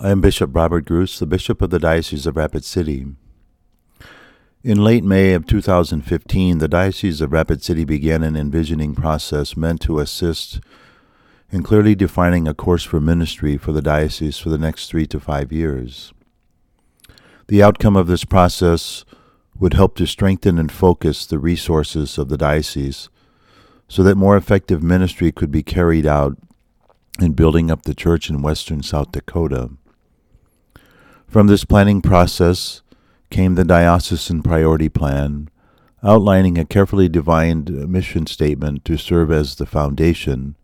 I am Bishop Robert Gruss, the Bishop of the Diocese of Rapid City. In late May of 2015, the Diocese of Rapid City began an envisioning process meant to assist in clearly defining a course for ministry for the diocese for the next three to five years. The outcome of this process would help to strengthen and focus the resources of the diocese so that more effective ministry could be carried out in building up the church in western South Dakota. From this planning process came the diocesan priority plan, outlining a carefully defined mission statement to serve as the foundation,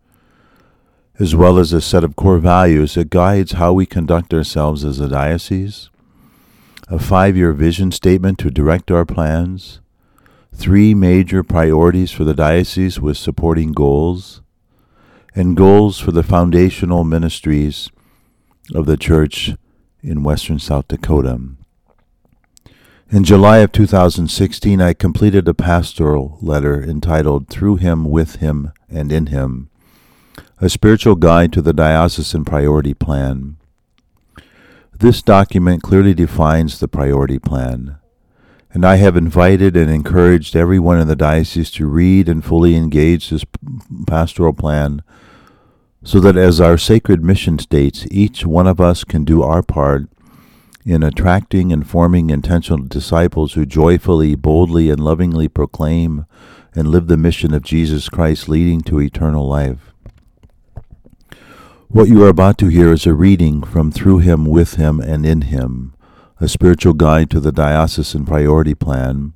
as well as a set of core values that guides how we conduct ourselves as a diocese, a five year vision statement to direct our plans, three major priorities for the diocese with supporting goals, and goals for the foundational ministries of the church in western South Dakota. In July of 2016, I completed a pastoral letter entitled Through Him, With Him, and In Him, a spiritual guide to the diocesan priority plan. This document clearly defines the priority plan, and I have invited and encouraged everyone in the diocese to read and fully engage this pastoral plan so that as our sacred mission states, each one of us can do our part in attracting and forming intentional disciples who joyfully, boldly, and lovingly proclaim and live the mission of Jesus Christ leading to eternal life. What you are about to hear is a reading from Through Him, With Him, and In Him, a spiritual guide to the Diocesan Priority Plan,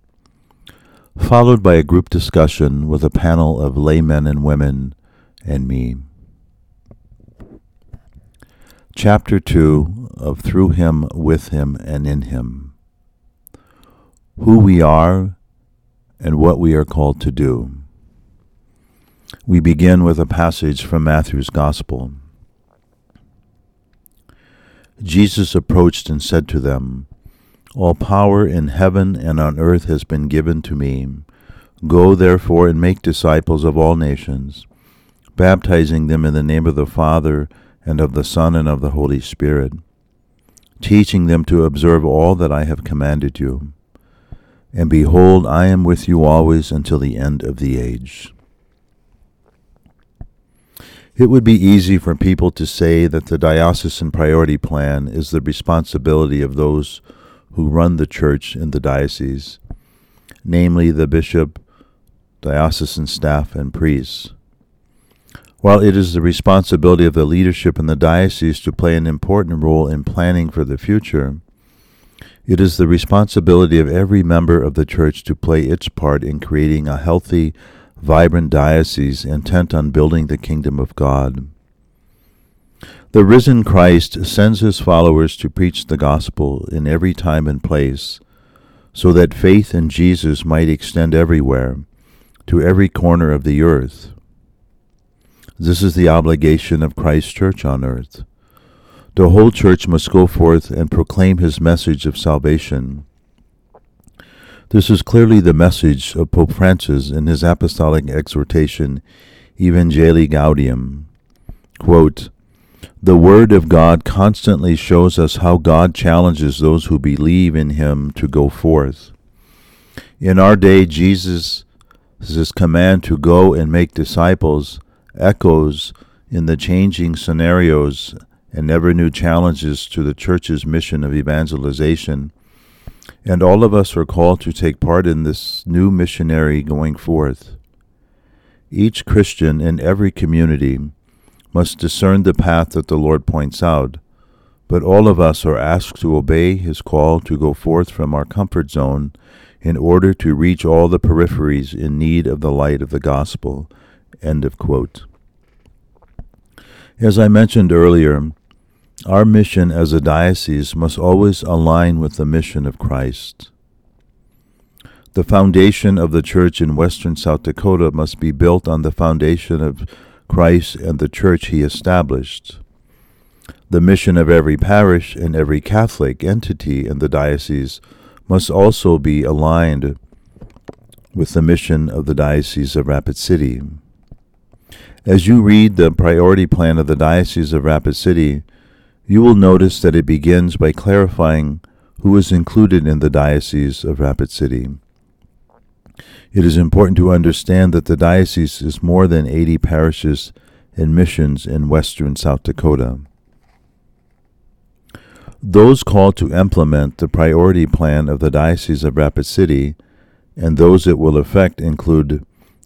followed by a group discussion with a panel of laymen and women and me. Chapter 2 of Through Him, With Him, and In Him. Who we are and what we are called to do. We begin with a passage from Matthew's Gospel. Jesus approached and said to them, All power in heaven and on earth has been given to me. Go therefore and make disciples of all nations, baptizing them in the name of the Father, and of the Son, and of the Holy Spirit, teaching them to observe all that I have commanded you. And behold, I am with you always until the end of the age. It would be easy for people to say that the diocesan priority plan is the responsibility of those who run the church in the diocese, namely the bishop, diocesan staff, and priests. While it is the responsibility of the leadership in the diocese to play an important role in planning for the future, it is the responsibility of every member of the church to play its part in creating a healthy, vibrant diocese intent on building the kingdom of God. The risen Christ sends his followers to preach the gospel in every time and place, so that faith in Jesus might extend everywhere, to every corner of the earth. This is the obligation of Christ's church on earth. The whole church must go forth and proclaim his message of salvation. This is clearly the message of Pope Francis in his apostolic exhortation, Evangelii Gaudium. Quote, the Word of God constantly shows us how God challenges those who believe in Him to go forth. In our day, Jesus' command to go and make disciples echoes in the changing scenarios and ever new challenges to the Church's mission of evangelization. And all of us are called to take part in this new missionary going forth. Each Christian in every community must discern the path that the Lord points out, but all of us are asked to obey his call to go forth from our comfort zone in order to reach all the peripheries in need of the light of the gospel. End of quote. As I mentioned earlier, our mission as a diocese must always align with the mission of Christ. The foundation of the church in western South Dakota must be built on the foundation of Christ and the church he established. The mission of every parish and every Catholic entity in the diocese must also be aligned with the mission of the Diocese of Rapid City. As you read the priority plan of the Diocese of Rapid City, You will notice that it begins by clarifying who is included in the Diocese of Rapid City. It is important to understand that the diocese is more than 80 parishes and missions in western South Dakota. Those called to implement the priority plan of the Diocese of Rapid City and those it will affect include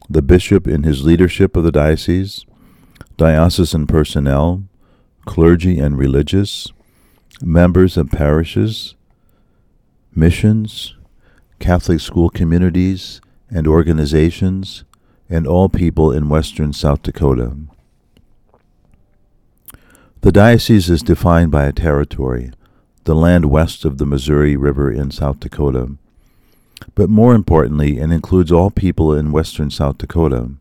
the bishop in his leadership of the diocese, diocesan personnel, clergy and religious, members of parishes, missions, Catholic school communities and organizations, and all people in western South Dakota. The diocese is defined by a territory, the land west of the Missouri River in South Dakota, but more importantly, it includes all people in western South Dakota.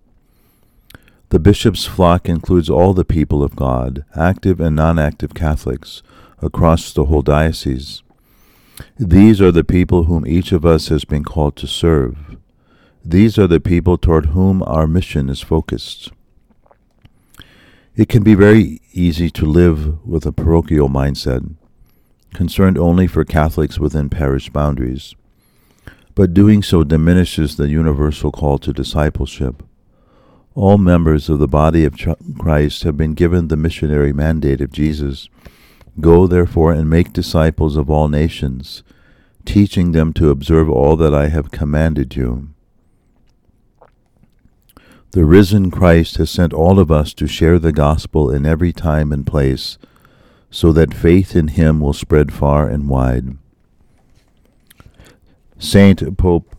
The bishop's flock includes all the people of God, active and non active Catholics, across the whole diocese. These are the people whom each of us has been called to serve. These are the people toward whom our mission is focused. It can be very easy to live with a parochial mindset, concerned only for Catholics within parish boundaries but doing so diminishes the universal call to discipleship. All members of the body of Christ have been given the missionary mandate of Jesus. Go, therefore, and make disciples of all nations, teaching them to observe all that I have commanded you. The risen Christ has sent all of us to share the gospel in every time and place, so that faith in him will spread far and wide. Saint Pope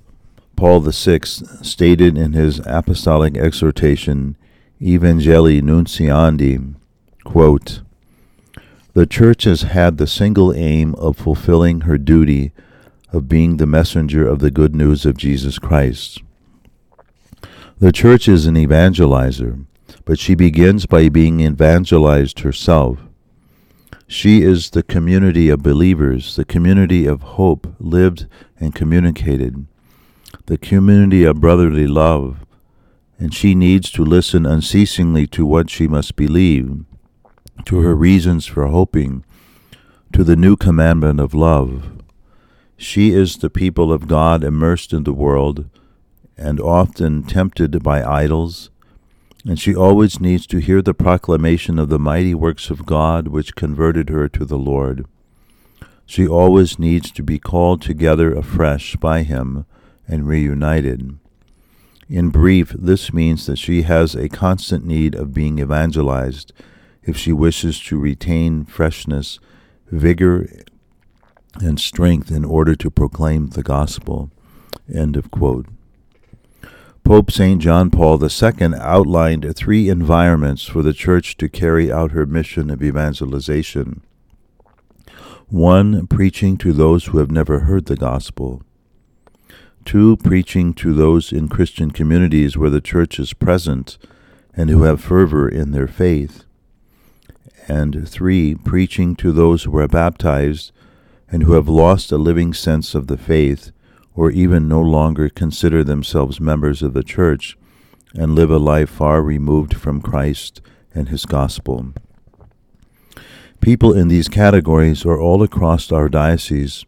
Paul VI stated in his apostolic exhortation, Evangelii Nuntiandi, quote, The Church has had the single aim of fulfilling her duty of being the messenger of the good news of Jesus Christ. The Church is an evangelizer, but she begins by being evangelized herself. She is the community of believers, the community of hope lived and communicated, the community of brotherly love, and she needs to listen unceasingly to what she must believe, to her reasons for hoping, to the new commandment of love. She is the people of God immersed in the world and often tempted by idols and she always needs to hear the proclamation of the mighty works of God which converted her to the Lord. She always needs to be called together afresh by Him and reunited. In brief, this means that she has a constant need of being evangelized if she wishes to retain freshness, vigor, and strength in order to proclaim the gospel. End of quote. Pope St. John Paul II outlined three environments for the Church to carry out her mission of evangelization. One, preaching to those who have never heard the gospel. Two, preaching to those in Christian communities where the Church is present and who have fervor in their faith. And three, preaching to those who are baptized and who have lost a living sense of the faith or even no longer consider themselves members of the church and live a life far removed from Christ and his gospel. People in these categories are all across our diocese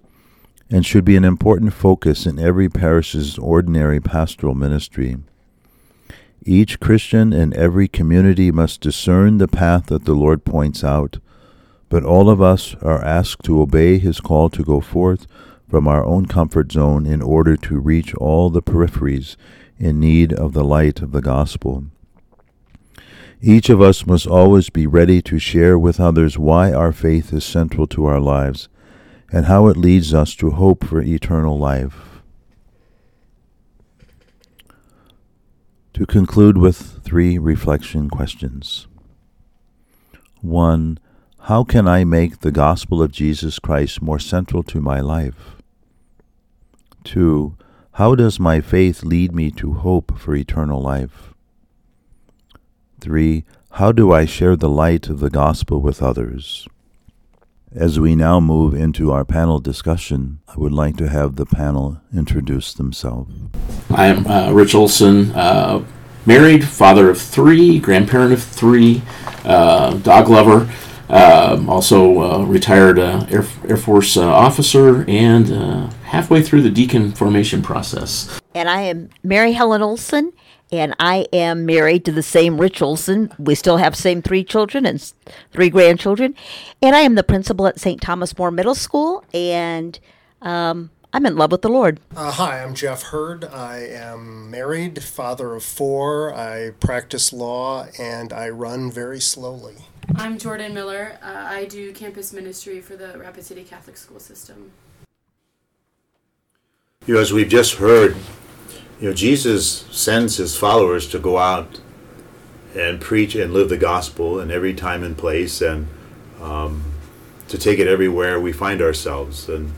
and should be an important focus in every parish's ordinary pastoral ministry. Each Christian in every community must discern the path that the Lord points out, but all of us are asked to obey his call to go forth from our own comfort zone in order to reach all the peripheries in need of the light of the gospel. Each of us must always be ready to share with others why our faith is central to our lives and how it leads us to hope for eternal life. To conclude with three reflection questions. 1. How can I make the gospel of Jesus Christ more central to my life? 2. How does my faith lead me to hope for eternal life? 3. How do I share the light of the gospel with others? As we now move into our panel discussion, I would like to have the panel introduce themselves. I am uh, Rich Olson, uh, married, father of three, grandparent of three, uh, dog lover. Um, also, uh, retired uh, Air, Air Force uh, officer and uh, halfway through the deacon formation process. And I am Mary Helen Olson, and I am married to the same Rich Olson. We still have same three children and three grandchildren. And I am the principal at St. Thomas More Middle School, and um, I'm in love with the Lord. Uh, hi, I'm Jeff Hurd. I am married, father of four. I practice law and I run very slowly. I'm Jordan Miller. Uh, I do campus ministry for the Rapid City Catholic School System. You know, as we've just heard, you know, Jesus sends his followers to go out and preach and live the gospel in every time and place, and um, to take it everywhere we find ourselves. And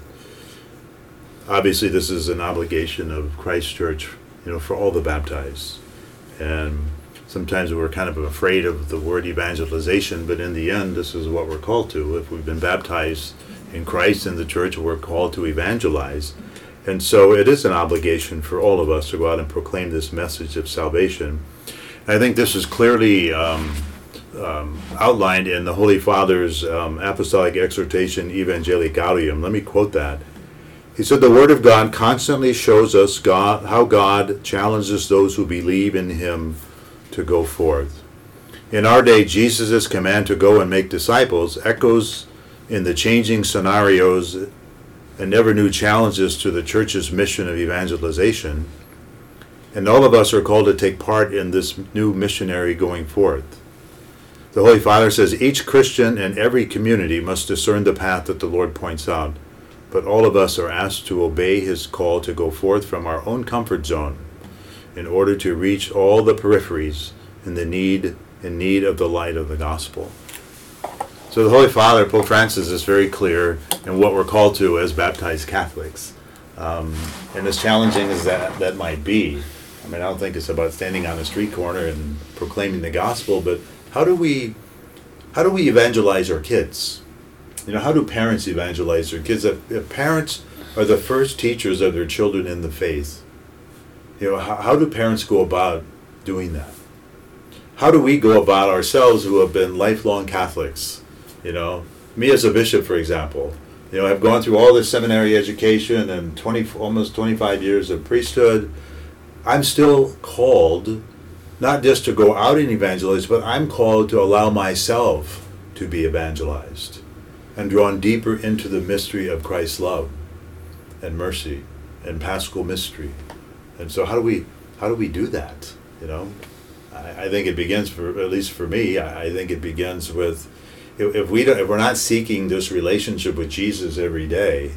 obviously, this is an obligation of Christ Church, you know, for all the baptized. And sometimes we're kind of afraid of the word evangelization, but in the end, this is what we're called to. If we've been baptized in Christ in the church, we're called to evangelize. And so it is an obligation for all of us to go out and proclaim this message of salvation. And I think this is clearly um, um, outlined in the Holy Father's um, apostolic exhortation, Evangelii Gaudium. Let me quote that. He said, The Word of God constantly shows us God, how God challenges those who believe in Him to go forth. In our day, Jesus' command to go and make disciples echoes in the changing scenarios and never new challenges to the church's mission of evangelization. And all of us are called to take part in this new missionary going forth. The Holy Father says each Christian and every community must discern the path that the Lord points out, but all of us are asked to obey his call to go forth from our own comfort zone in order to reach all the peripheries in the need in need of the light of the gospel. So the Holy Father, Pope Francis, is very clear in what we're called to as baptized Catholics. Um, and as challenging as that, that might be, I mean, I don't think it's about standing on a street corner and proclaiming the gospel, but how do we, how do we evangelize our kids? You know, how do parents evangelize their kids? If, if parents are the first teachers of their children in the faith, you know, how, how do parents go about doing that? How do we go about ourselves who have been lifelong Catholics? You know, me as a bishop, for example, you know, I've gone through all this seminary education and 20, almost 25 years of priesthood. I'm still called not just to go out and evangelize, but I'm called to allow myself to be evangelized and drawn deeper into the mystery of Christ's love and mercy and paschal mystery. And so, how do we how do we do that? You know, I, I think it begins for at least for me. I, I think it begins with if, if we don't, if we're not seeking this relationship with Jesus every day,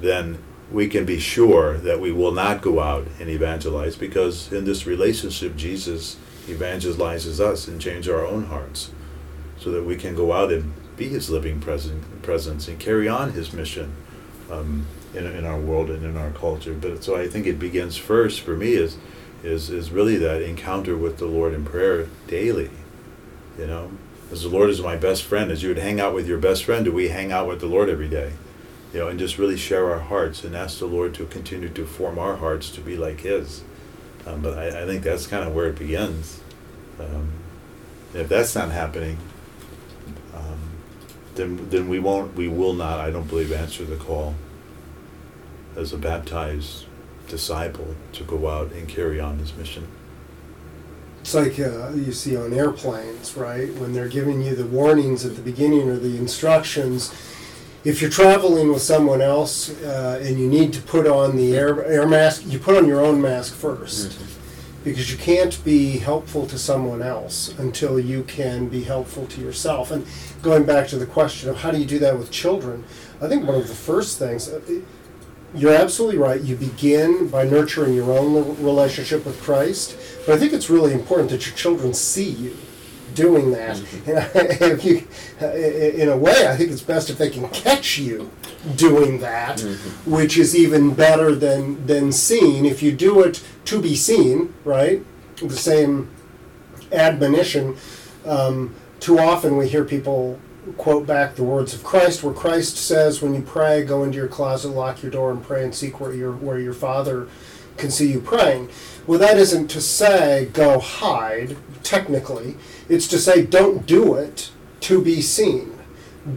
then we can be sure that we will not go out and evangelize because in this relationship, Jesus evangelizes us and changes our own hearts so that we can go out and be his living presence and carry on his mission um, in, in our world and in our culture. But so I think it begins first for me is, is, is really that encounter with the Lord in prayer daily, you know, as the Lord is my best friend, as you would hang out with your best friend, do we hang out with the Lord every day? You know, and just really share our hearts and ask the Lord to continue to form our hearts to be like His. Um, but I, I think that's kind of where it begins. Um, if that's not happening, um, then then we won't, we will not, I don't believe, answer the call as a baptized disciple to go out and carry on His mission. It's like uh, you see on airplanes, right? When they're giving you the warnings at the beginning or the instructions. If you're traveling with someone else uh, and you need to put on the air, air mask, you put on your own mask 1st Because you can't be helpful to someone else until you can be helpful to yourself. And going back to the question of how do you do that with children, I think one of the first things, uh, you're absolutely right. You begin by nurturing your own relationship with Christ, but I think it's really important that your children see you doing that. if you, in a way, I think it's best if they can catch you doing that, which is even better than than seen. If you do it to be seen, right? The same admonition. Um, too often we hear people quote back the words of Christ, where Christ says, "When you pray, go into your closet, lock your door, and pray, and seek where your where your Father can see you praying." Well, that isn't to say go hide. Technically, it's to say don't do it to be seen.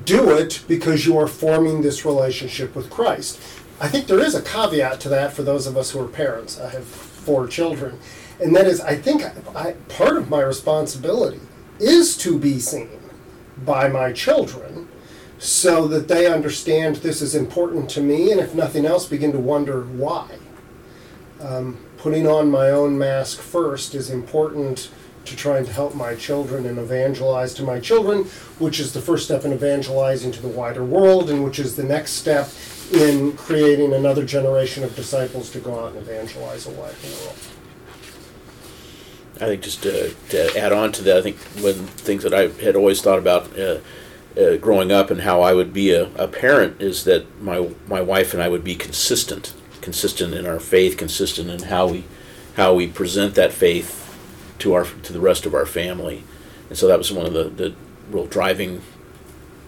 Do it because you are forming this relationship with Christ. I think there is a caveat to that for those of us who are parents. I have four children. And that is, I think I, part of my responsibility is to be seen by my children so that they understand this is important to me and, if nothing else, begin to wonder why. Um, putting on my own mask first is important to trying to help my children and evangelize to my children, which is the first step in evangelizing to the wider world, and which is the next step in creating another generation of disciples to go out and evangelize a wider world. I think just to, to add on to that, I think one things that I had always thought about uh, uh, growing up and how I would be a, a parent is that my my wife and I would be consistent, consistent in our faith, consistent in how we how we present that faith to our to the rest of our family, and so that was one of the, the real driving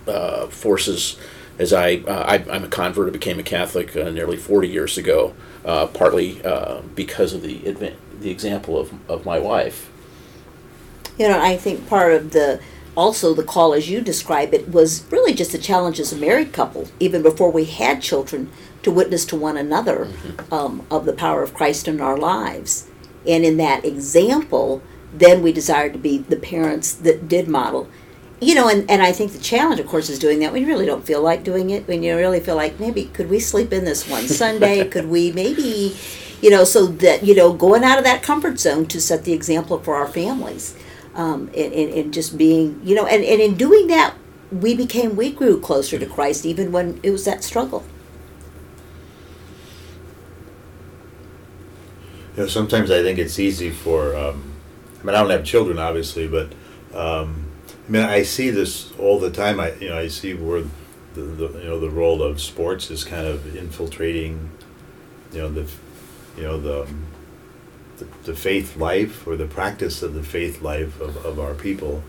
uh, forces. As I, uh, I I'm a convert, I became a Catholic uh, nearly 40 years ago, uh, partly uh, because of the adva- the example of, of my wife. You know, I think part of the also the call as you describe it was really just a challenge as a married couple, even before we had children, to witness to one another um, of the power of Christ in our lives. And in that example, then we desired to be the parents that did model. You know, and, and I think the challenge, of course, is doing that when you really don't feel like doing it, when you really feel like maybe could we sleep in this one Sunday? could we maybe, you know, so that, you know, going out of that comfort zone to set the example for our families. Um, and, and, and just being, you know, and, and in doing that, we became, we grew closer to Christ even when it was that struggle. You know, sometimes I think it's easy for. Um, I mean, I don't have children, obviously, but um, I mean, I see this all the time. I you know, I see where the, the you know the role of sports is kind of infiltrating, you know the, you know the, the, the faith life or the practice of the faith life of, of our people,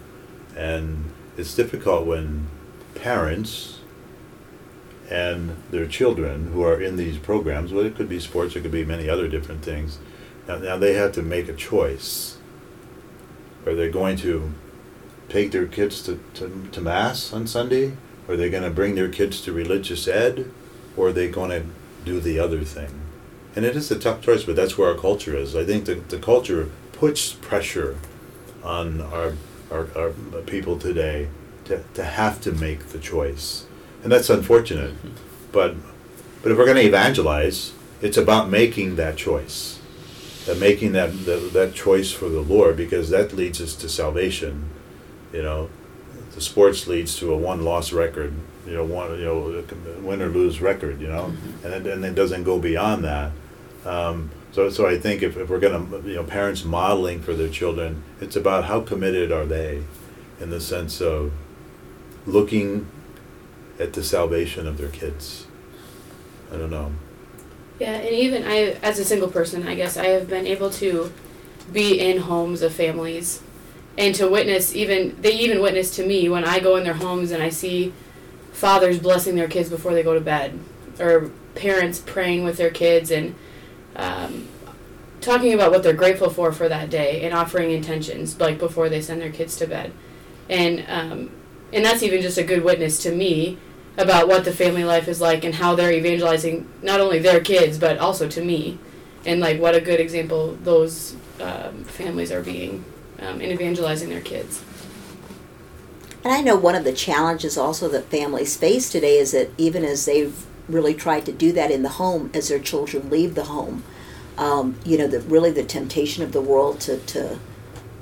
and it's difficult when parents and their children who are in these programs, well, it could be sports, it could be many other different things. Now, now they have to make a choice. Are they going to take their kids to, to, to Mass on Sunday? Are they going to bring their kids to religious ed? Or are they going to do the other thing? And it is a tough choice, but that's where our culture is. I think the, the culture puts pressure on our, our, our people today to, to have to make the choice. And that's unfortunate. But, but if we're going to evangelize, it's about making that choice. And making that, that, that choice for the Lord because that leads us to salvation. You know, the sports leads to a one loss record, you know, one, you know, win or lose record, you know, mm-hmm. and, it, and it doesn't go beyond that. Um, so, so I think if, if we're going to, you know, parents modeling for their children, it's about how committed are they in the sense of looking at the salvation of their kids. I don't know. Yeah, and even I, as a single person, I guess I have been able to be in homes of families and to witness even they even witness to me when I go in their homes and I see fathers blessing their kids before they go to bed or parents praying with their kids and um, talking about what they're grateful for for that day and offering intentions like before they send their kids to bed. And um, and that's even just a good witness to me about what the family life is like and how they're evangelizing not only their kids but also to me. And like what a good example those um, families are being um, in evangelizing their kids. And I know one of the challenges also that families face today is that even as they've really try to do that in the home, as their children leave the home, um, you know, that really the temptation of the world to, to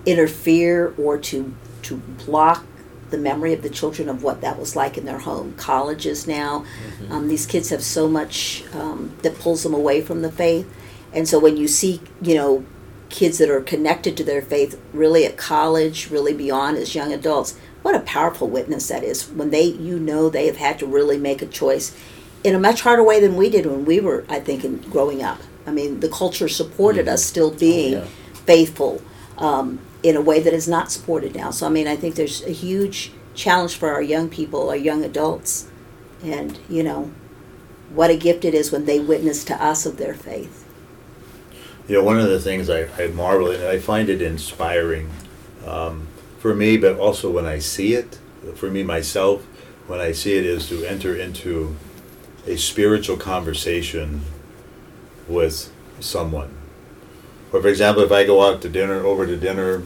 interfere or to to block the memory of the children of what that was like in their home. Colleges now, um, these kids have so much um, that pulls them away from the faith, and so when you see, you know, kids that are connected to their faith really at college, really beyond as young adults, what a powerful witness that is. When they, you know, they have had to really make a choice in a much harder way than we did when we were, I think, in growing up. I mean, the culture supported us still being yeah. faithful um, in a way that is not supported now. So, I mean, I think there's a huge challenge for our young people, our young adults, and you know, what a gift it is when they witness to us of their faith. You know, one of the things I, I marvel at, and I find it inspiring um, for me, but also when I see it, for me myself, when I see it, is to enter into a spiritual conversation with someone. Or, for example, if I go out to dinner, over to dinner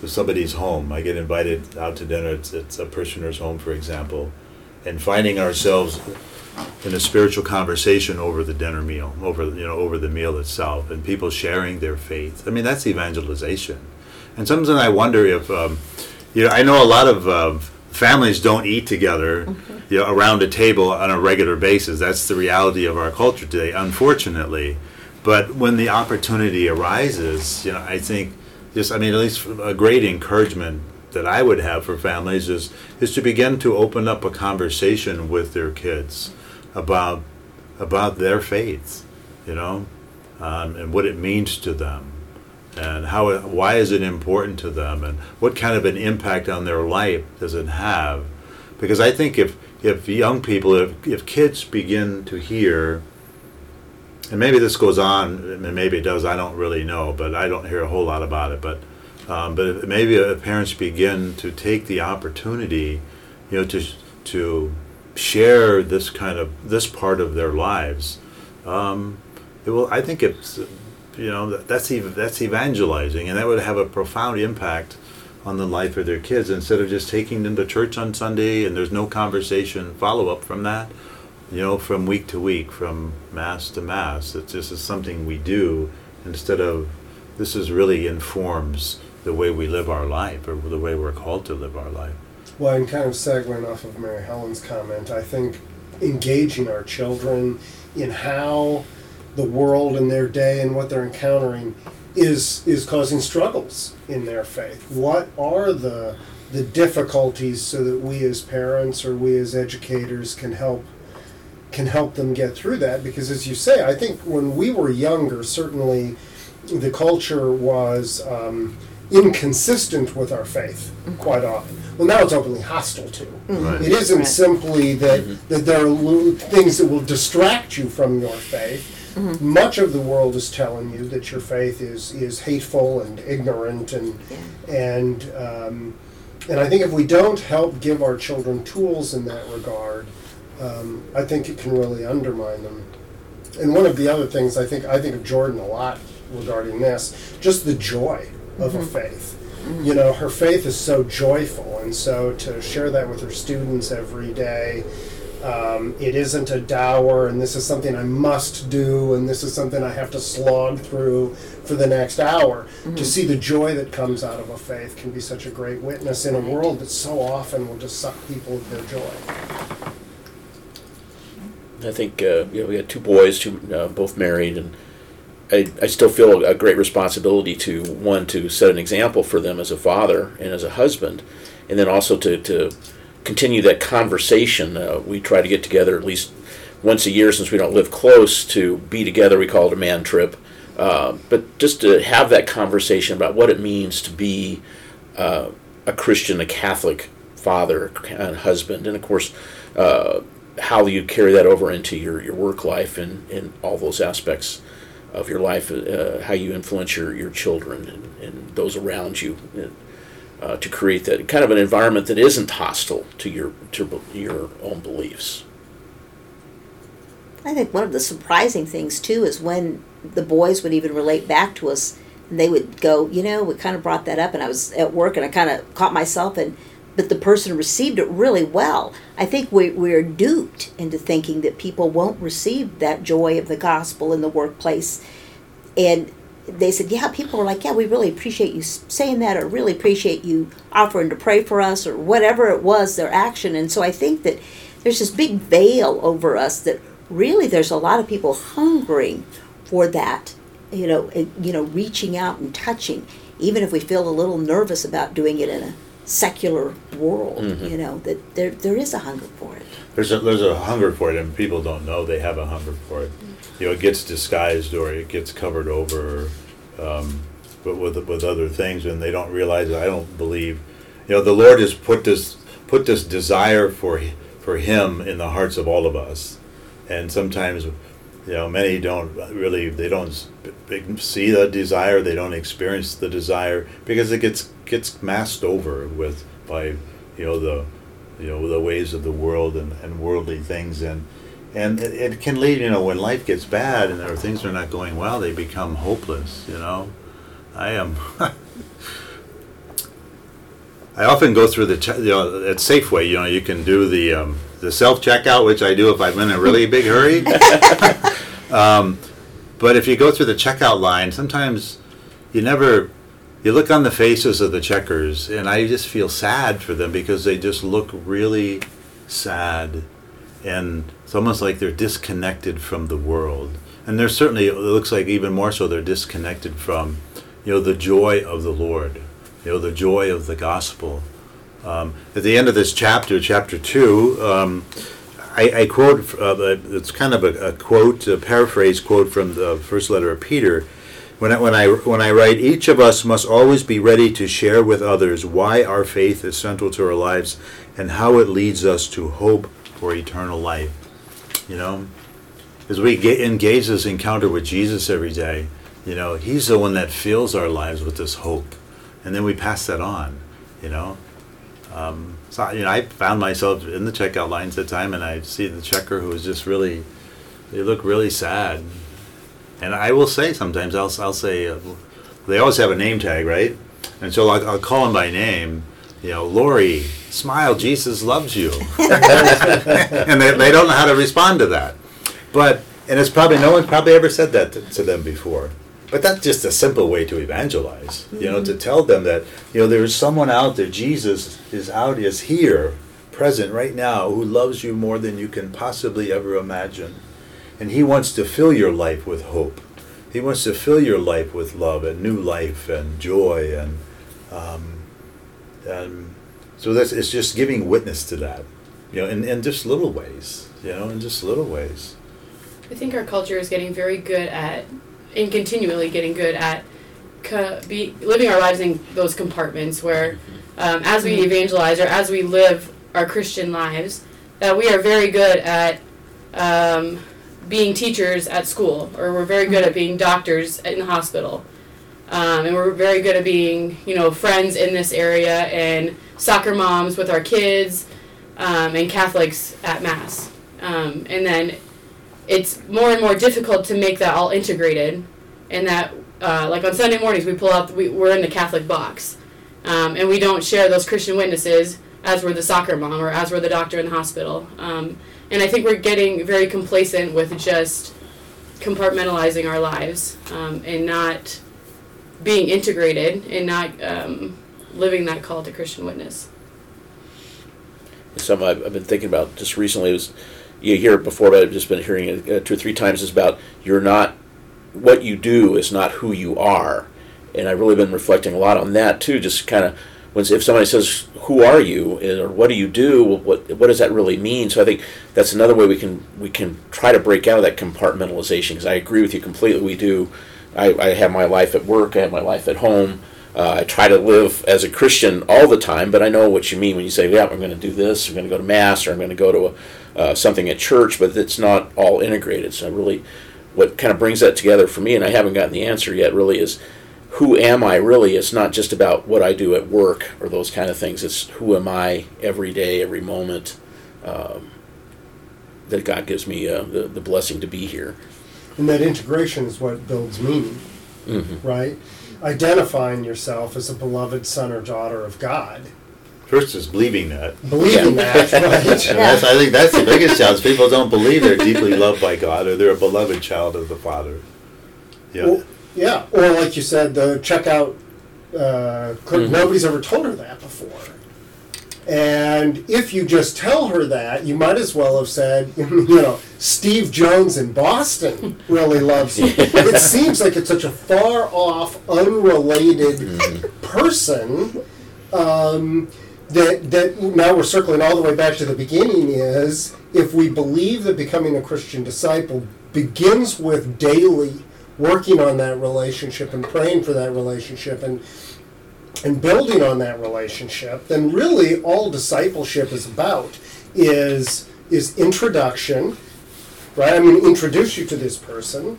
to somebody's home, I get invited out to dinner, it's, it's a parishioner's home, for example, and finding ourselves in a spiritual conversation over the dinner meal, over you know over the meal itself, and people sharing their faith. I mean, that's evangelization. And sometimes I wonder if um, you know I know a lot of uh, families don't eat together Mm-hmm. you know, around a table on a regular basis. That's the reality of our culture today, unfortunately. But when the opportunity arises, you know, I think just I mean at least a great encouragement that I would have for families is is to begin to open up a conversation with their kids about about their faith, you know, um, and what it means to them, and how why is it important to them, and what kind of an impact on their life does it have? Because I think if if young people, if if kids begin to hear, and maybe this goes on, and maybe it does, I don't really know, but I don't hear a whole lot about it, but. Um, but if maybe if parents begin to take the opportunity, you know, to to share this kind of this part of their lives, um, it will. I think it's, you know, that's ev- that's evangelizing, and that would have a profound impact on the life of their kids instead of just taking them to church on Sunday and there's no conversation follow up from that. You know, from week to week, from mass to mass. It's just is something we do instead of this is really informs the way we live our life or the way we're called to live our life. Well, and kind of segueing off of Mary Helen's comment, I think engaging our children in how the world and their day and what they're encountering is is causing struggles in their faith. What are the the difficulties so that we as parents or we as educators can help can help them get through that because as you say, I think when we were younger, certainly the culture was um, inconsistent with our faith mm-hmm. quite often. Well, now it's openly hostile to. Mm-hmm. Right. It isn't Right. simply that, mm-hmm. that there are lo- things that will distract you from your faith. Much of the world is telling you that your faith is, is hateful and ignorant, and and um, and I think if we don't help give our children tools in that regard, um, I think it can really undermine them. And one of the other things I think I think of Jordan a lot regarding this, just the joy of a faith. You know, her faith is so joyful, and so to share that with her students every day, um, it isn't a dower, and this is something I must do, and this is something I have to slog through for the next hour. To see the joy that comes out of a faith can be such a great witness in a world that so often will just suck people of their joy. I think uh, you know we had two boys, two uh, both married, and I, I still feel a great responsibility to one to set an example for them as a father and as a husband, and then also to, to continue that conversation. Uh, we try to get together at least once a year since we don't live close to be together. We call it a man trip, uh, but just to have that conversation about what it means to be uh, a Christian, a Catholic father and husband, and of course. Uh, how you carry that over into your, your work life and, and all those aspects of your life, uh, how you influence your, your children and, and those around you, uh, to create that kind of an environment that isn't hostile to your to your own beliefs. I think one of the surprising things too is when the boys would even relate back to us, and they would go, you know, we kind of brought that up, and I was at work, and I kind of caught myself, and but the person received it really well. I think we, we're duped into thinking that people won't receive that joy of the gospel in the workplace, and they said, yeah, people were like, yeah, we really appreciate you saying that, or really appreciate you offering to pray for us, or whatever it was, their action. And so I think that there's this big veil over us that really there's a lot of people hungering for that, you know, and, you know, reaching out and touching, even if we feel a little nervous about doing it in a secular world, mm-hmm. you know, that there there is a hunger for it. There's a, there's a hunger for it, and people don't know they have a hunger for it. Mm-hmm. You know, it gets disguised or it gets covered over, um, but with with other things, and they don't realize. it. I don't believe, you know, the Lord has put this put this desire for for Him in the hearts of all of us, and sometimes, you know, many don't really they don't see the desire, they don't experience the desire because it gets gets masked over with by you know the you know, the ways of the world and, and worldly things, and and it, it can lead, you know, when life gets bad and there are things are not going well, they become hopeless. You know, I am. I often go through the, che- you know, at Safeway. You know, you can do the um, the self checkout, which I do if I'm in a really big hurry. um, but if you go through the checkout line, sometimes you never you look on the faces of the checkers, and I just feel sad for them because they just look really sad, and it's almost like they're disconnected from the world. And they're certainly it looks like even more so they're disconnected from, you know, the joy of the Lord, you know, the joy of the gospel. Um, at the end of this chapter, chapter two, um, I, I quote. Uh, it's kind of a, a quote, a paraphrase quote from the first letter of Peter when I, when I when I write, each of us must always be ready to share with others why our faith is central to our lives and how it leads us to hope for eternal life. You know, as we get engage this encounter with Jesus every day, you know, He's the one that fills our lives with this hope, and then we pass that on. You know, um, so you know, I found myself in the checkout lines at time, and I see the checker who was just really, they look really sad and I will say sometimes I'll I'll say uh, they always have a name tag, right? And so I'll, I'll call them by name. You know, Lori, smile, Jesus loves you, and they, they don't know how to respond to that. But and it's probably no one's probably ever said that to, to them before. But that's just a simple way to evangelize. You know, to tell them that you know there is someone out there. Jesus is out, is here, present right now, who loves you more than you can possibly ever imagine and He wants to fill your life with hope. He wants to fill your life with love and new life and joy and um, and so that's it's just giving witness to that, you know, in, in just little ways, you know, in just little ways. I think our culture is getting very good at, and continually getting good at, co- be, living our lives in those compartments where, um, as we evangelize or as we live our Christian lives, that we are very good at um, being teachers at school, or we're very good at being doctors in the hospital. Um, and we're very good at being, you know, friends in this area and soccer moms with our kids um, and Catholics at Mass. Um, and then it's more and more difficult to make that all integrated. And that, uh, like on Sunday mornings, we pull out, we, we're in the Catholic box. Um, and we don't share those Christian witnesses as we're the soccer mom or as we're the doctor in the hospital. Um, and I think we're getting very complacent with just compartmentalizing our lives um, and not being integrated and not um, living that call to Christian witness. Something I've, I've been thinking about just recently was you hear it before, but I've just been hearing it uh, two or three times. Is about you're not what you do is not who you are, and I've really been reflecting a lot on that too. Just kind of when if somebody says who are you or what do you do what what does that really mean so i think that's another way we can we can try to break out of that compartmentalization because i agree with you completely we do I, I have my life at work i have my life at home uh, i try to live as a christian all the time but i know what you mean when you say yeah i'm going to do this i'm going to go to mass or i'm going to go to a, uh, something at church but it's not all integrated so really what kind of brings that together for me and i haven't gotten the answer yet really is who am I really? It's not just about what I do at work or those kind of things. It's who am I every day, every moment um, that God gives me uh, the, the blessing to be here. And that integration is what builds meaning, Mm-hmm. right? Identifying yourself as a beloved son or daughter of God. First is believing that. Believing that, right? That's, I think that's the biggest challenge. People don't believe they're deeply loved by God or they're a beloved child of the Father. Yeah. Well, yeah, or like you said, the checkout uh, clerk, Mhm. nobody's ever told her that before. And if you just tell her that, you might as well have said, you know, Steve Jones in Boston really loves you. It seems like it's such a far off, unrelated person um, that that now we're circling all the way back to the beginning. Is if we believe that becoming a Christian disciple begins with daily working on that relationship and praying for that relationship and and building on that relationship, then really all discipleship is about is is introduction, right? I'm going to introduce you to this person.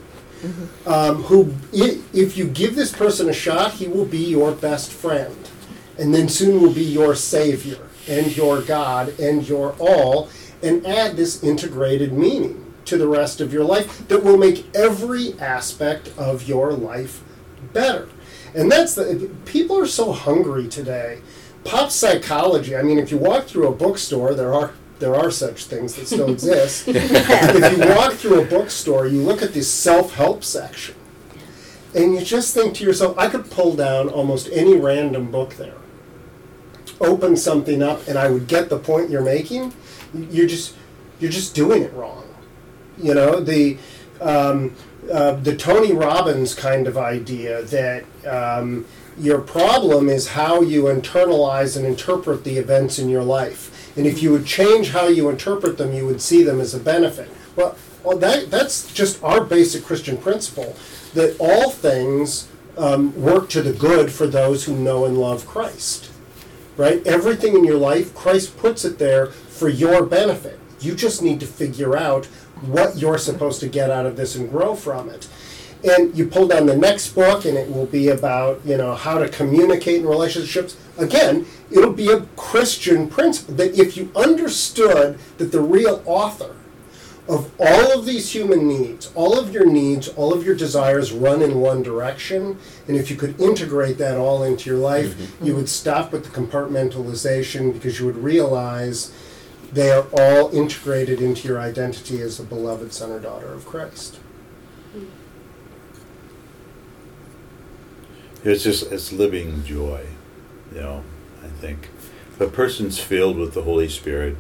Um, who, if you give this person a shot, he will be your best friend, and then soon will be your savior and your God and your all, and add this integrated meaning to the rest of your life that will make every aspect of your life better. And that's the people are so hungry today. Pop psychology. I mean, if you walk through a bookstore, there are there are such things that still exist. if you walk through a bookstore, you look at the self-help section, and you just think to yourself, I could pull down almost any random book there, open something up, and I would get the point you're making. You're just you're just doing it wrong. You know the um, uh, the Tony Robbins kind of idea that um, your problem is how you internalize and interpret the events in your life, and if you would change how you interpret them, you would see them as a benefit. Well, well that that's just our basic Christian principle that all things um, work to the good for those who know and love Christ. Right? Everything in your life, Christ puts it there for your benefit. You just need to figure out what you're supposed to get out of this and grow from it. And you pull down the next book, and it will be about you know how to communicate in relationships. Again, it'll be a Christian principle that if you understood that the real author of all of these human needs, all of your needs, all of your desires run in one direction, and if you could integrate that all into your life, mm-hmm. you would stop with the compartmentalization because you would realize they are all integrated into your identity as a beloved son or daughter of Christ. It's just it's living joy, you know. I think if a person's filled with the Holy Spirit,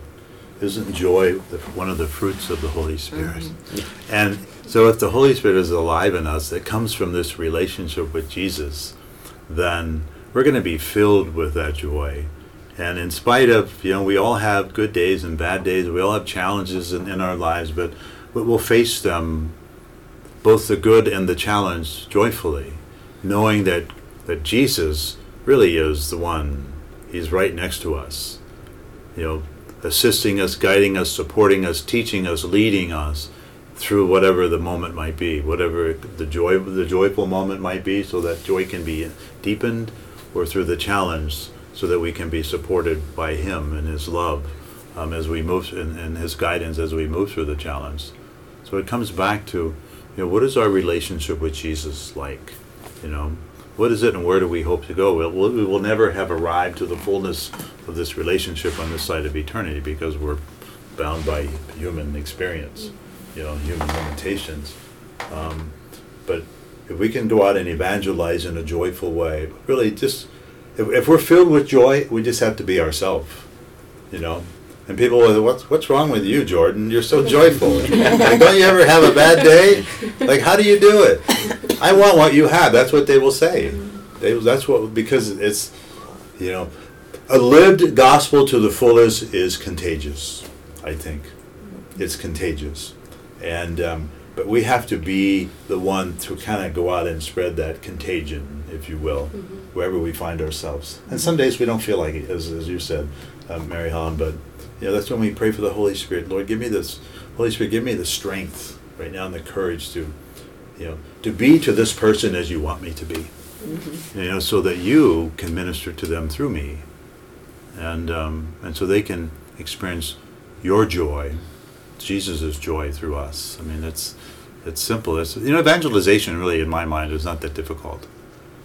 isn't joy the, one of the fruits of the Holy Spirit? Mm-hmm. And so, if the Holy Spirit is alive in us, it comes from this relationship with Jesus, then we're going to be filled with that joy and in spite of, you know, we all have good days and bad days, we all have challenges in, in our lives, but, we'll face them, both the good and the challenge, joyfully, knowing that, that Jesus really is the one. He's right next to us, you know, assisting us, guiding us, supporting us, teaching us, leading us through whatever the moment might be, whatever the joy, the joyful moment might be, so that joy can be deepened, or through the challenge so that we can be supported by Him and His love um, as we move and, and His guidance as we move through the challenge. So it comes back to, you know, what is our relationship with Jesus like? You know, what is it and where do we hope to go? We'll, we will never have arrived to the fullness of this relationship on this side of eternity because we're bound by human experience, you know, human limitations. Um, but if we can go out and evangelize in a joyful way, really just if, if we're filled with joy, we just have to be ourselves, you know. And people will, what's what's wrong with you, Jordan? You're so joyful. like, don't you ever have a bad day? Like, how do you do it? I want what you have. That's what they will say. They, that's what because it's, you know, a lived gospel to the fullest is contagious. I think, it's contagious, and um, but we have to be the one to kind of go out and spread that contagion, if you will, mm-hmm. wherever we find ourselves. And some days we don't feel like it, as, as you said, um, Mary Helen, but you know, that's when we pray for the Holy Spirit. Lord, give me this, Holy Spirit, give me the strength right now and the courage to, you know, to be to this person as you want me to be. Mm-hmm. You know, so that you can minister to them through me, and um, and so they can experience your joy Jesus' joy through us. I mean, it's it's simple. It's you know, evangelization really, in my mind, is not that difficult.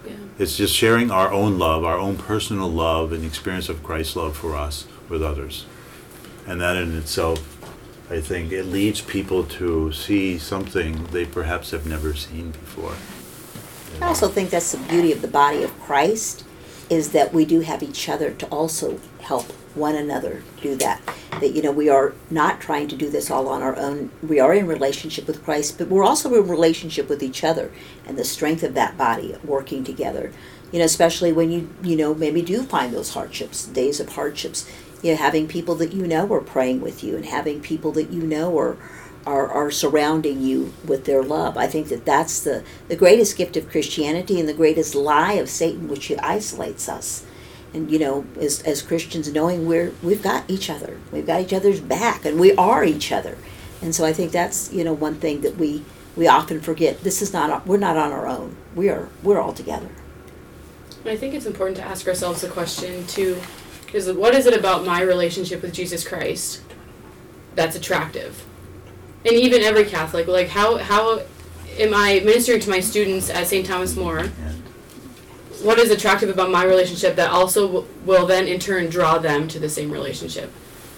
Yeah. It's just sharing our own love, our own personal love, and experience of Christ's love for us with others, and that in itself, I think, it leads people to see something they perhaps have never seen before. I also think that's the beauty of the body of Christ, is that we do have each other to also help one another do that. That, you know, we are not trying to do this all on our own. We are in relationship with Christ, but we're also in relationship with each other and the strength of that body working together. You know, especially when you, you know, maybe do find those hardships, days of hardships. You know, having people that you know are praying with you and having people that you know are, are, are surrounding you with their love. I think that that's the, the greatest gift of Christianity and the greatest lie of Satan, which isolates us and you know as, as christians knowing we're we've got each other we've got each other's back and we are each other and so i think that's you know one thing that we we often forget this is not we're not on our own we are we're all together i think it's important to ask ourselves the question too is what is it about my relationship with Jesus Christ that's attractive? And even every Catholic, like how how am I ministering to my students at St. Thomas More? What is attractive about my relationship that also w- will then in turn draw them to the same relationship?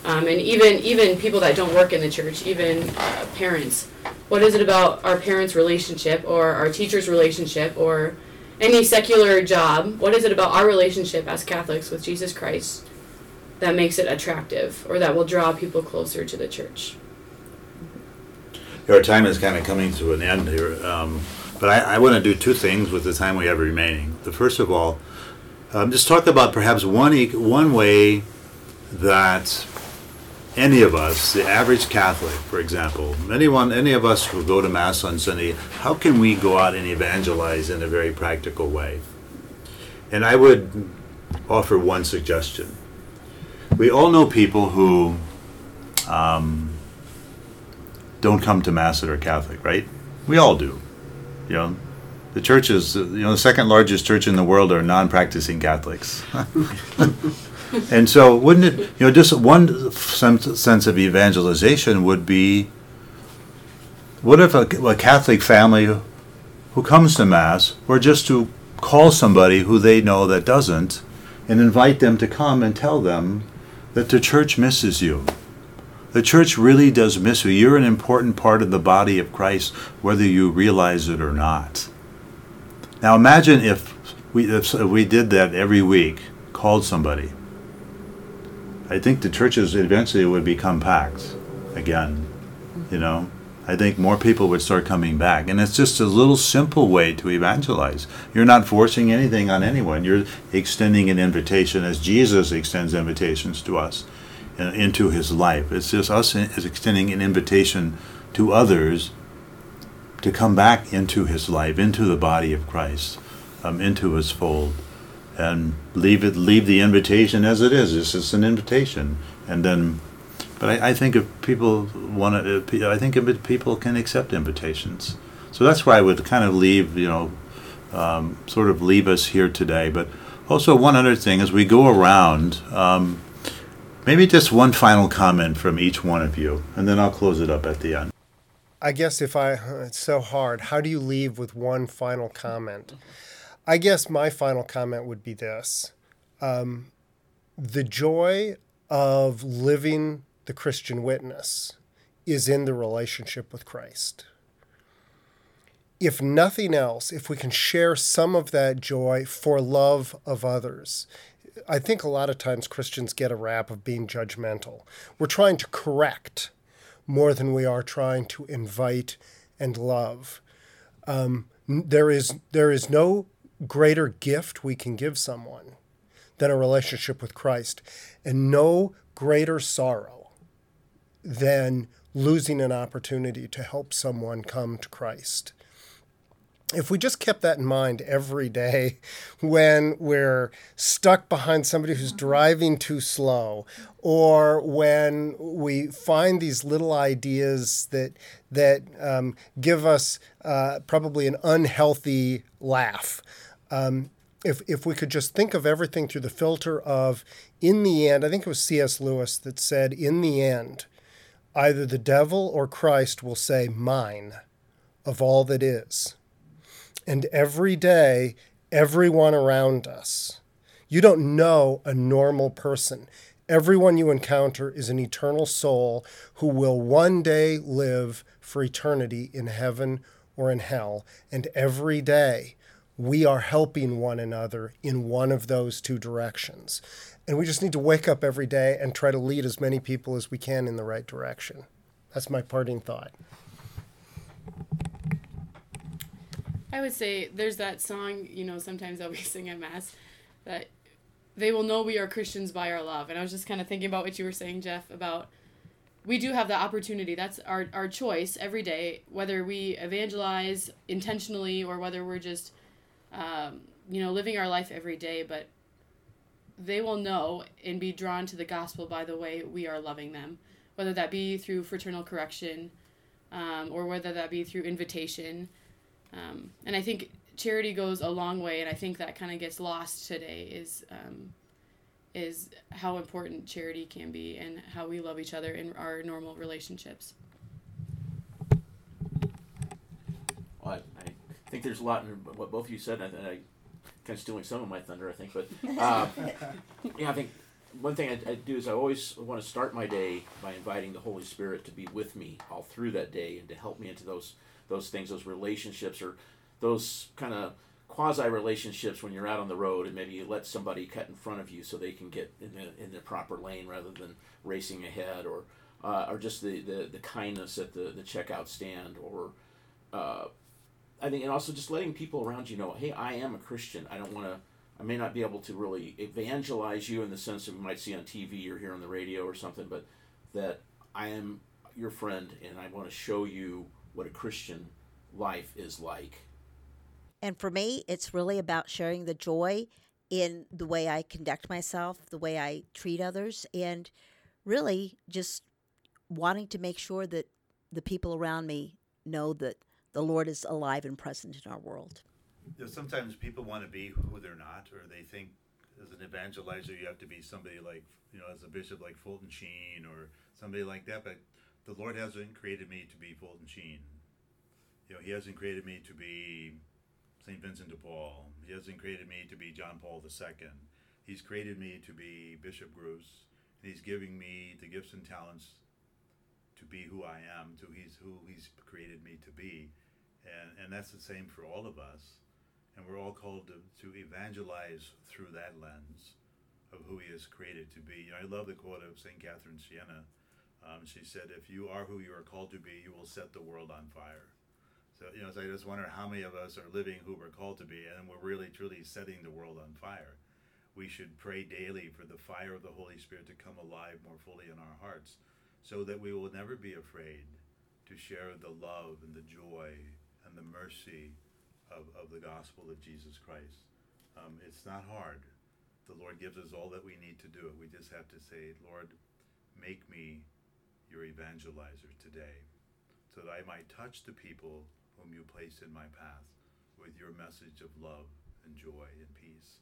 Um, and even even people that don't work in the church, even uh, parents, what is it about our parents' relationship or our teachers' relationship or any secular job? What is it about our relationship as Catholics with Jesus Christ that makes it attractive or that will draw people closer to the church? Our time is kind of coming to an end here, um, but I, I want to do two things with the time we have remaining. The first of all, um, just talk about perhaps one one way that any of us, the average Catholic, for example, anyone, any of us who go to Mass on Sunday, how can we go out and evangelize in a very practical way? And I would offer one suggestion. We all know people who um, don't come to Mass that are Catholic, right? We all do. You know, the churches, you know, the second largest church in the world are non practicing Catholics. And so, wouldn't it, you know, just one sense, sense of evangelization would be what if a, a Catholic family who comes to Mass were just to call somebody who they know that doesn't and invite them to come and tell them that the church misses you? The church really does miss you. You're an important part of the body of Christ, whether you realize it or not. Now, imagine if we, if we did that every week, called somebody I think the churches eventually would become packed again. You know, I think more people would start coming back, and it's just a little simple way to evangelize. You're not forcing anything on anyone. You're extending an invitation as Jesus extends invitations to us into His life. It's just us is extending an invitation to others to come back into His life, into the body of Christ, um, into His fold and leave it leave the invitation as it is. It's just an invitation, and then. But I, I think if people want to, I think if people can accept invitations. So that's why I would kind of leave, you know, um, sort of leave us here today. But also one other thing as we go around, um, maybe just one final comment from each one of you, and then I'll close it up at the end. I guess if I, it's so hard. How do you leave with one final comment? I guess my final comment would be this um, the joy of living the Christian witness is in the relationship with Christ. If nothing else, if we can share some of that joy for love of others, I think a lot of times Christians get a rap of being judgmental. We're trying to correct more than we are trying to invite and love. Um, there is there is no greater gift we can give someone than a relationship with Christ, and no greater sorrow than losing an opportunity to help someone come to Christ. If we just kept that in mind every day when we're stuck behind somebody who's driving too slow, or when we find these little ideas that that um, give us uh, probably an unhealthy laugh, um, if, if we could just think of everything through the filter of, in the end, I think it was C.S. Lewis that said, in the end, either the devil or Christ will say, mine, of all that is. And every day, everyone around us, you don't know a normal person. Everyone you encounter is an eternal soul who will one day live for eternity in heaven or in hell. And every day, we are helping one another in one of those two directions. And we just need to wake up every day and try to lead as many people as we can in the right direction. That's my parting thought. I would say there's that song, you know, sometimes I'll be singing Mass that they will know we are Christians by our love. And I was just kind of thinking about what you were saying, Jeff, about we do have the opportunity. That's our, our choice every day, whether we evangelize intentionally or whether we're just um, you know, living our life every day, but they will know and be drawn to the gospel by the way we are loving them, whether that be through fraternal correction um, or whether that be through invitation. Um, and I think charity goes a long way, and I think that kind of gets lost today. Is um, is how important charity can be and how we love each other in our normal relationships. Well, I, I think there's a lot in what both of you said, and I, I kind of stealing some of my thunder, I think. But uh, yeah, I think one thing I, I, do is I always want to start my day by inviting the Holy Spirit to be with me all through that day and to help me into those those things, those relationships, or those kind of quasi relationships when you're out on the road and maybe you let somebody cut in front of you so they can get in the in the proper lane rather than racing ahead, or uh, or just the, the, the kindness at the, the checkout stand, or uh, I think, and also just letting people around you know, hey, I am a Christian. I don't want to. I may not be able to really evangelize you in the sense that we might see on TV or hear on the radio or something, but that I am your friend and I want to show you what a Christian life is like. And for me, it's really about sharing the joy in the way I conduct myself, the way I treat others, and really just wanting to make sure that the people around me know that the Lord is alive and present in our world. You know, sometimes people want to be who they're not, or they think as an evangelizer you have to be somebody like, you know, as a bishop like Fulton Sheen or somebody like that. But the Lord hasn't created me to be Fulton Sheen. You know, He hasn't created me to be St. Vincent de Paul. He hasn't created me to be John Paul II. He's created me to be Bishop Gruss. And he's giving me the gifts and talents to be who I am, to he's who he's created me to be. And, and that's the same for all of us. And we're all called to, to evangelize through that lens of who he has created to be. You know, I love the quote of St. Catherine Siena. Um, she said, If you are who you are called to be, you will set the world on fire. So, you know, so I just wonder how many of us are living who we're called to be, and we're really, truly setting the world on fire. We should pray daily for the fire of the Holy Spirit to come alive more fully in our hearts so that we will never be afraid to share the love and the joy and the mercy of, of the gospel of Jesus Christ. Um, it's not hard. The Lord gives us all that we need to do it. We just have to say, Lord, make me your evangelizer today, so that I might touch the people whom you place in my path with your message of love and joy and peace.